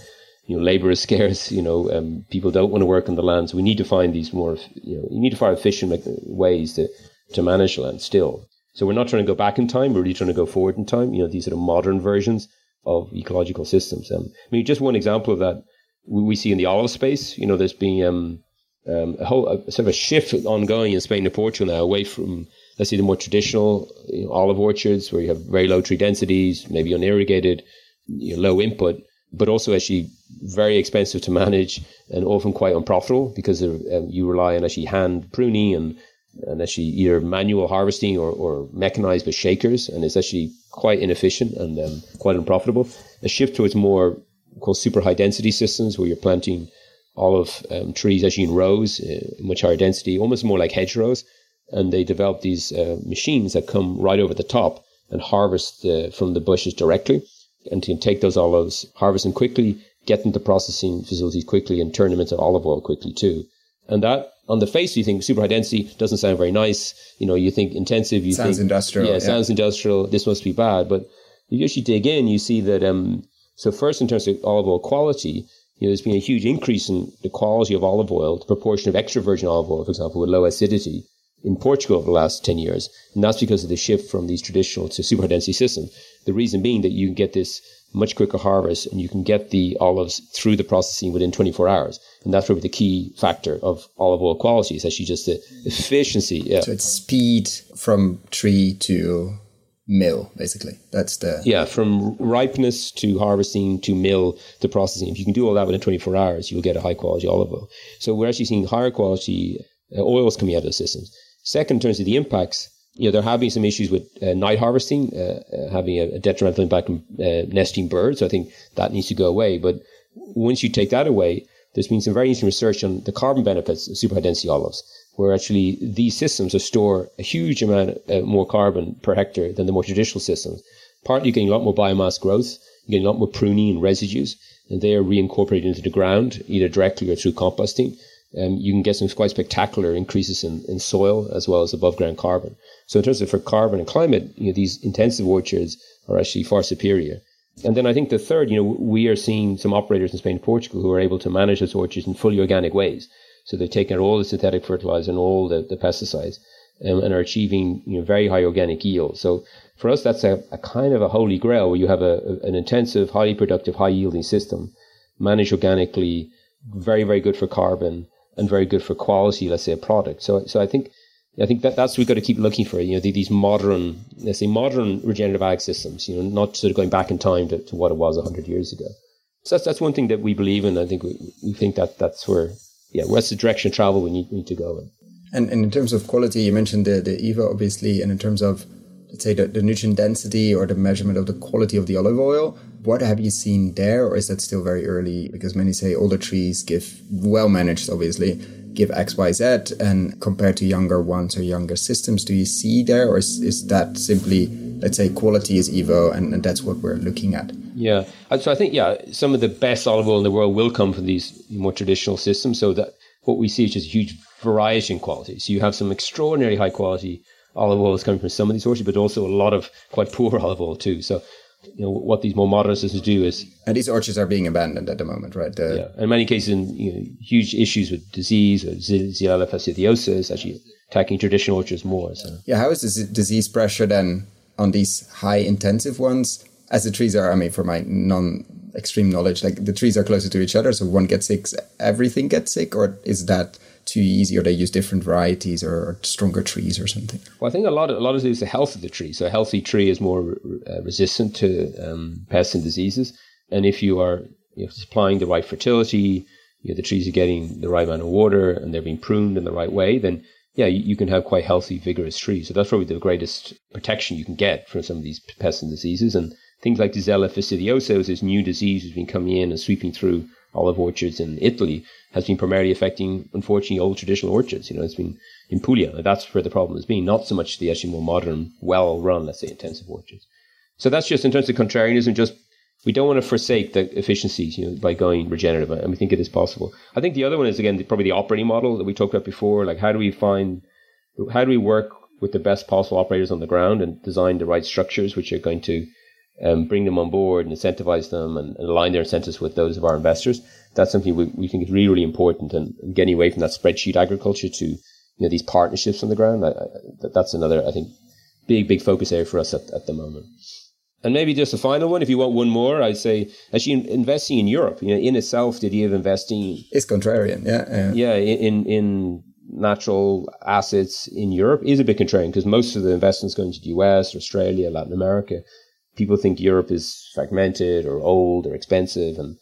you know, labor is (laughs) scarce, you know, um, people don't want to work on the land. So we need to find these more, you know, you need to find efficient ways to, to manage land still. So we're not trying to go back in time. We're really trying to go forward in time. You know, these are the modern versions of ecological systems. Um, I mean, just one example of that we see in the olive space. You know, there's been um, um, a whole a, sort of a shift ongoing in Spain and Portugal now away from let's say the more traditional you know, olive orchards where you have very low tree densities, maybe unirrigated, you know, low input, but also actually very expensive to manage and often quite unprofitable because of, um, you rely on actually hand pruning and and actually either manual harvesting or, or mechanized with shakers, and it's actually quite inefficient and um, quite unprofitable. A shift towards more called super high density systems where you're planting olive um, trees actually in rows, uh, much higher density, almost more like hedgerows. And they develop these uh, machines that come right over the top and harvest uh, from the bushes directly and can take those olives, harvest them quickly, get them to processing facilities quickly, and turn them into olive oil quickly too. And that, on the face, you think super high density doesn't sound very nice. You know, you think intensive. You sounds think industrial. Yeah, yeah, sounds industrial. This must be bad. But if you actually dig in, you see that. Um, so first, in terms of olive oil quality, you know, there's been a huge increase in the quality of olive oil, the proportion of extra virgin olive oil, for example, with low acidity in Portugal over the last 10 years. And that's because of the shift from these traditional to super high density systems. The reason being that you can get this much quicker harvest and you can get the olives through the processing within 24 hours. And that's probably the key factor of olive oil quality is actually just the efficiency. Yeah. So it's speed from tree to mill, basically. That's the. Yeah, from ripeness to harvesting to mill to processing. If you can do all that within 24 hours, you'll get a high quality olive oil. So we're actually seeing higher quality uh, oils coming out of the systems. Second, in terms of the impacts, you know, there have been some issues with uh, night harvesting, uh, uh, having a, a, detrimental impact on uh, nesting birds. So I think that needs to go away. But once you take that away, there's been some very interesting research on the carbon benefits of super high density olives, where actually these systems store a huge amount uh, more carbon per hectare than the more traditional systems. Partly you're getting a lot more biomass growth, you're getting a lot more pruning and residues, and they are reincorporated into the ground, either directly or through composting um, you can get some quite spectacular increases in, in soil as well as above ground carbon. So in terms of for carbon and climate, you know, these intensive orchards are actually far superior. And then I think the third, you know, we are seeing some operators in Spain and Portugal who are able to manage those orchards in fully organic ways. So they've taken out all the synthetic fertilizer and all the, the pesticides um, and are achieving, you know, very high organic yield. So for us, that's a, a kind of a holy grail where you have a, a, an intensive, highly productive, high yielding system managed organically, very, very good for carbon and very good for quality, let's say, a product. So, so I think, I think that that's what we've got to keep looking for. You know, these modern, let's say, modern regenerative ag systems. You know, not sort of going back in time to, to what it was hundred years ago. So that's that's one thing that we believe in. I think we, we think that that's where, yeah, what's the direction of travel we need, need to go in. And, and in terms of quality, you mentioned the the EVO obviously, and in terms of let's say the, the nutrient density or the measurement of the quality of the olive oil, what have you seen there, or is that still very early? Because many say older trees give well managed, obviously, give X, Y, Z, and compared to younger ones or younger systems, do you see there, or is, is that simply, let's say, quality is Evo, and, and that's what we're looking at? Yeah, so I think yeah, some of the best olive oil in the world will come from these more traditional systems. So that what we see is just huge variety in quality. So you have some extraordinary high quality olive oil is coming from some of these orchards, but also a lot of quite poor (laughs) olive oil too. So you know what these more modern systems do is and these orchards are being abandoned at the moment right? The, yeah in many cases in you know, huge issues with disease uh, or Xylella fastidiosa is actually attacking traditional orchards more so. Yeah how is this disease pressure then on these high intensive ones? As the trees are i mean for my non extreme knowledge like the trees are closer to each other so one gets sick everything gets sick or is that too easy, or they use different varieties or stronger trees or something? Well, I think a lot of a lot of it is the health of the tree. So a healthy tree is more uh, resistant to um, pests and diseases, and if you are you know, supplying the right fertility, you know, the trees are getting the right amount of water, and they're being pruned in the right way, then yeah, you, you, can have quite healthy, vigorous trees. So that's probably the greatest protection you can get from some of these pests and diseases. And things like Xylella fastidiosa, this new disease has been coming in and sweeping through olive orchards in Italy has been primarily affecting, unfortunately, old traditional orchards. You know, it's been in Puglia. That's where the problem has been, not so much the actually more modern, well-run, let's say, intensive orchards. So that's just in terms of contrarianism, just we don't want to forsake the efficiencies, you know, by going regenerative, and we think it is possible. I think the other one is again probably the operating model that we talked about before. Like, how do we find, how do we work with the best possible operators on the ground and design the right structures which are going to um, bring them on board and incentivize them and, and, align their incentives with those of our investors. That's something we, we think is really, really important and, getting away from that spreadsheet agriculture to, you know, these partnerships on the ground. I, I, that's another, I think, big, big focus area for us at, at the moment. And maybe just a final one, if you want one more, I'd say actually investing in Europe, you know, in itself, the idea of investing is contrarian, yeah, yeah, yeah in in natural assets in Europe is a bit contrarian because most of the investments going to the US, Australia, Latin America, people think Europe is fragmented or old or expensive, and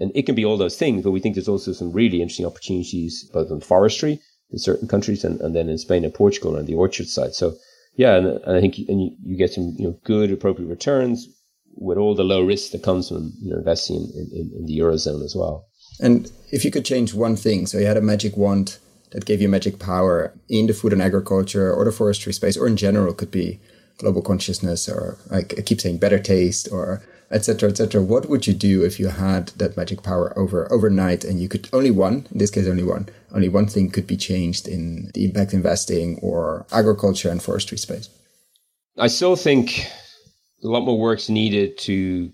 and it can be all those things. But we think there's also some really interesting opportunities both in forestry in certain countries and, and then in Spain and Portugal on the orchard side. So yeah, and, and I think you, and you, you, get some you know good appropriate returns with all the low risk that comes from you know, investing in, in, in, the eurozone as well. And if you could change one thing, so you had a magic wand that gave you magic power in the food and agriculture or the forestry space, or in general, could be global consciousness, or like I keep saying better taste, or etc., etc. What would you do if you had that magic power over overnight and you could only one, in this case, only one, only one thing could be changed in the impact investing or agriculture and forestry space? I still think a lot more work's needed to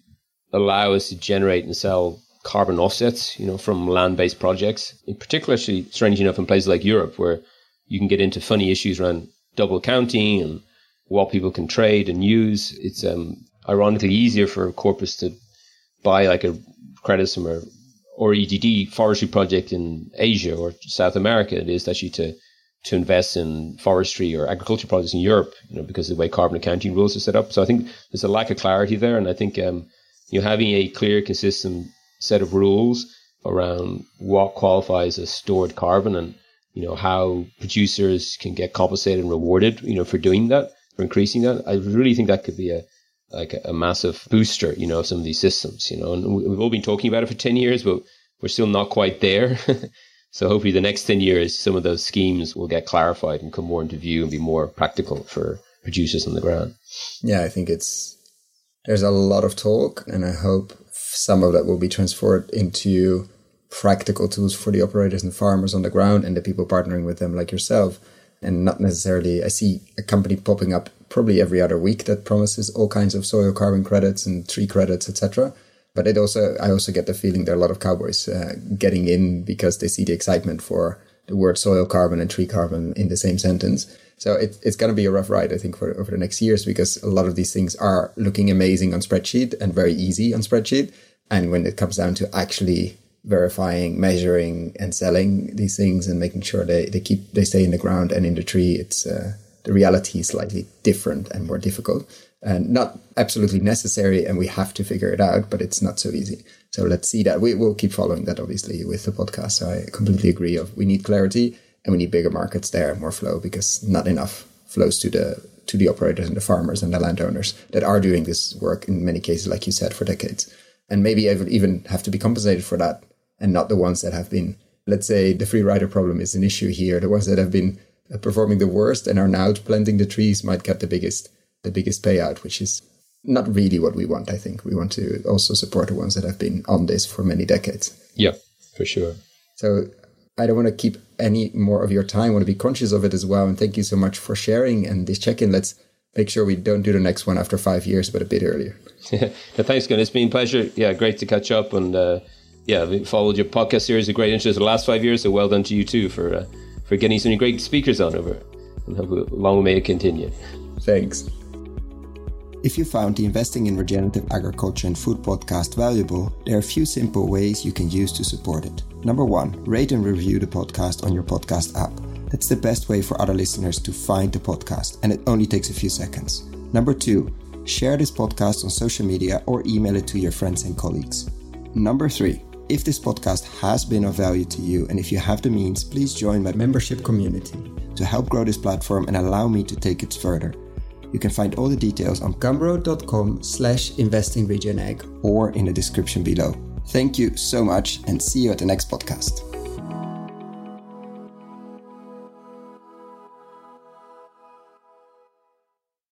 allow us to generate and sell carbon offsets, you know, from land-based projects. In particular, strange enough, in places like Europe, where you can get into funny issues around double counting and what people can trade and use. It's um, ironically easier for corporates to buy like a credit a REDD forestry project in Asia or South America. It is actually to to invest in forestry or agriculture projects in Europe, you know, because of the way carbon accounting rules are set up. So I think there's a lack of clarity there, and I think um, you know having a clear, consistent set of rules around what qualifies as stored carbon and you know how producers can get compensated and rewarded, you know, for doing that, for increasing that. I really think that could be a like a, massive booster, you know, some of these systems, you know, and we've all been talking about it for 10 years, but we're still not quite there. (laughs) so hopefully the next 10 years, some of those schemes will get clarified and come more into view and be more practical for producers on the ground. Yeah, I think it's, there's a lot of talk and I hope some of that will be transferred into practical tools for the operators and farmers on the ground and the people partnering with them like yourself and not necessarily i see a company popping up probably every other week that promises all kinds of soil carbon credits and tree credits, etc. But it also, I also get the feeling there are a lot of cowboys uh, getting in because they see the excitement for the word soil carbon and tree carbon in the same sentence. So it, it's going to be a rough ride, I think, for over the next years because a lot of these things are looking amazing on spreadsheet and very easy on spreadsheet. And when it comes down to actually verifying, measuring, and selling these things and making sure they, they keep they stay in the ground and in the tree, it's uh, the reality is slightly different and more difficult and not absolutely necessary and we have to figure it out but it's not so easy. So let's see that. We will keep following that obviously with the podcast. So i completely agree of we need clarity and we need bigger markets there more flow because not enough flows to the to the operators and the farmers and the landowners that are doing this work in many cases like you said for decades. And maybe even have to be compensated for that and not the ones that have been let's say the free rider problem is an issue here the ones that have been uh, performing the worst and are now planting the trees might get the biggest the biggest payout, which is not really what we want. I think we want to also support the ones that have been on this for many decades. Yeah, for sure. So I don't want to keep any more of your time. I want to be conscious of it as well. And thank you so much for sharing and this check in. Let's make sure we don't do the next one after five years, but a bit earlier. (laughs) yeah, thanks, Koen. It's been a pleasure. Yeah, great to catch up. And uh, yeah, we followed your podcast series with great interest the last five years. So well done to you too for uh, for getting so many great speakers on over. And hope long may it continue. Thanks. If you found the Investing in Regenerative Agriculture and Food podcast valuable, there are a few simple ways you can use to support it. Number one, rate and review the podcast on your podcast app. That's the best way for other listeners to find the podcast, and it only takes a few seconds. Number two, share this podcast on social media or email it to your friends and colleagues. Number three, if this podcast has been of value to you and if you have the means, please join my membership community to help grow this platform and allow me to take it further. You can find all the details on gumroad.com slash investingregenag or in the description below. Thank you so much and see you at the next podcast.